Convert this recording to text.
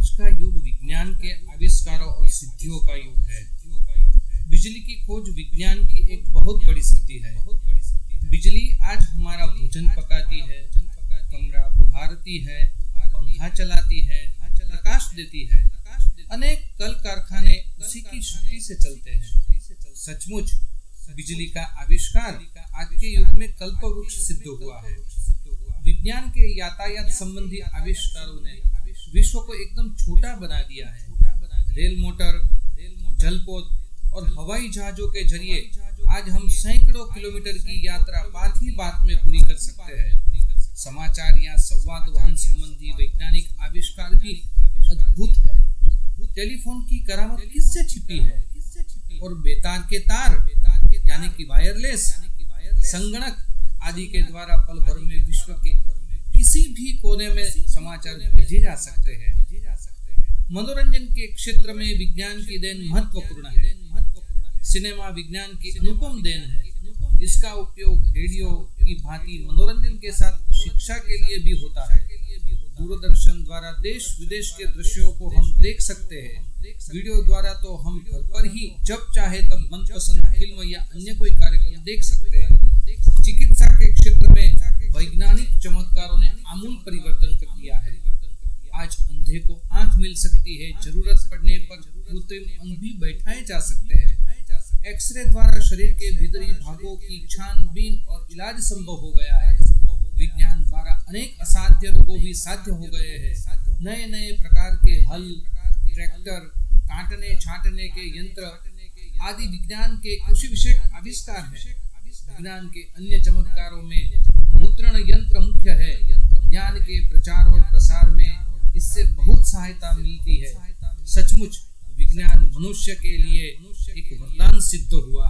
आज का युग विज्ञान के आविष्कारों और सिद्धियों का युग है। बिजली की खोज विज्ञान की एक बहुत बड़ी सिद्धि है। बिजली आज हमारा भोजन पकाती है, कमरा बुहारती है, पंखा चलाती है, प्रकाश देती है। अनेक कल कारखाने उसी की शक्ति से चलते हैं। सचमुच, बिजली का आविष्कार आज के युग में कल्प वृक्ष सिद्ध हुआ है। विज्ञान के यातायात संबंधी आविष्कारों ने विश्व को एकदम छोटा बना दिया है। रेल मोटर, जलपोत और हवाई जहाजों के ज़रिए आज हम सैकड़ों किलोमीटर की यात्रा बात ही बात में पूरी कर सकते हैं। समाचार या संवाद वाहन संबंधी वैज्ञानिक आविष्कार भी अद्भुत है। टेलीफोन की करामत किससे छिपी है? और बेतार के तार, यानी कि वायरलेस, संगणक आदि के द्वारा पल भर में विश्व के किसी भी कोने में समाचार भेजे जा सकते हैं। मनोरंजन के क्षेत्र में विज्ञान की देन महत्वपूर्ण है। सिनेमा विज्ञान की अनुपम देन है। इसका उपयोग रेडियो की भांति मनोरंजन के साथ शिक्षा के लिए भी होता है। दूरदर्शन द्वारा देश विदेश के दृश्यों को हम देख सकते हैं। वीडियो द्वारा तो हम घर पर ही जब चाहे तब मनपसंद फ़िल्म या अन्य कोई कार्यक्रम देख सकते हैं चिकित्सा के क्षेत्र में वैज्ञानिक चमत्कारों ने आमूल परिवर्तन कर दिया है। आज अंधे को आँख मिल सकती है, ज़रूरत पड़ने पर कृत्रिम अंग भी बैठाए जा सकते हैं। एक्सरे द्वारा शरीर के भीतरी भागों की छानबीन और इलाज संभव हो गया है। विज्ञान द्वारा अनेक असाध्य रोगों भी साध्य हो गए हैं। नए नए प्रकार के हल, ट्रैक्टर, काटने, छाटने के यंत्र आदि विज्ञान के कृषि विषय आविष्कार है। विज्ञान के अन्य चमत्कारों में मुद्रण यंत्र मुख्य है। ज्ञान के प्रचार और प्रसार में इससे बहुत सहायता मिलती है। सचमुच विज्ञान मनुष्य के लिए एक वरदान सिद्ध हुआ है।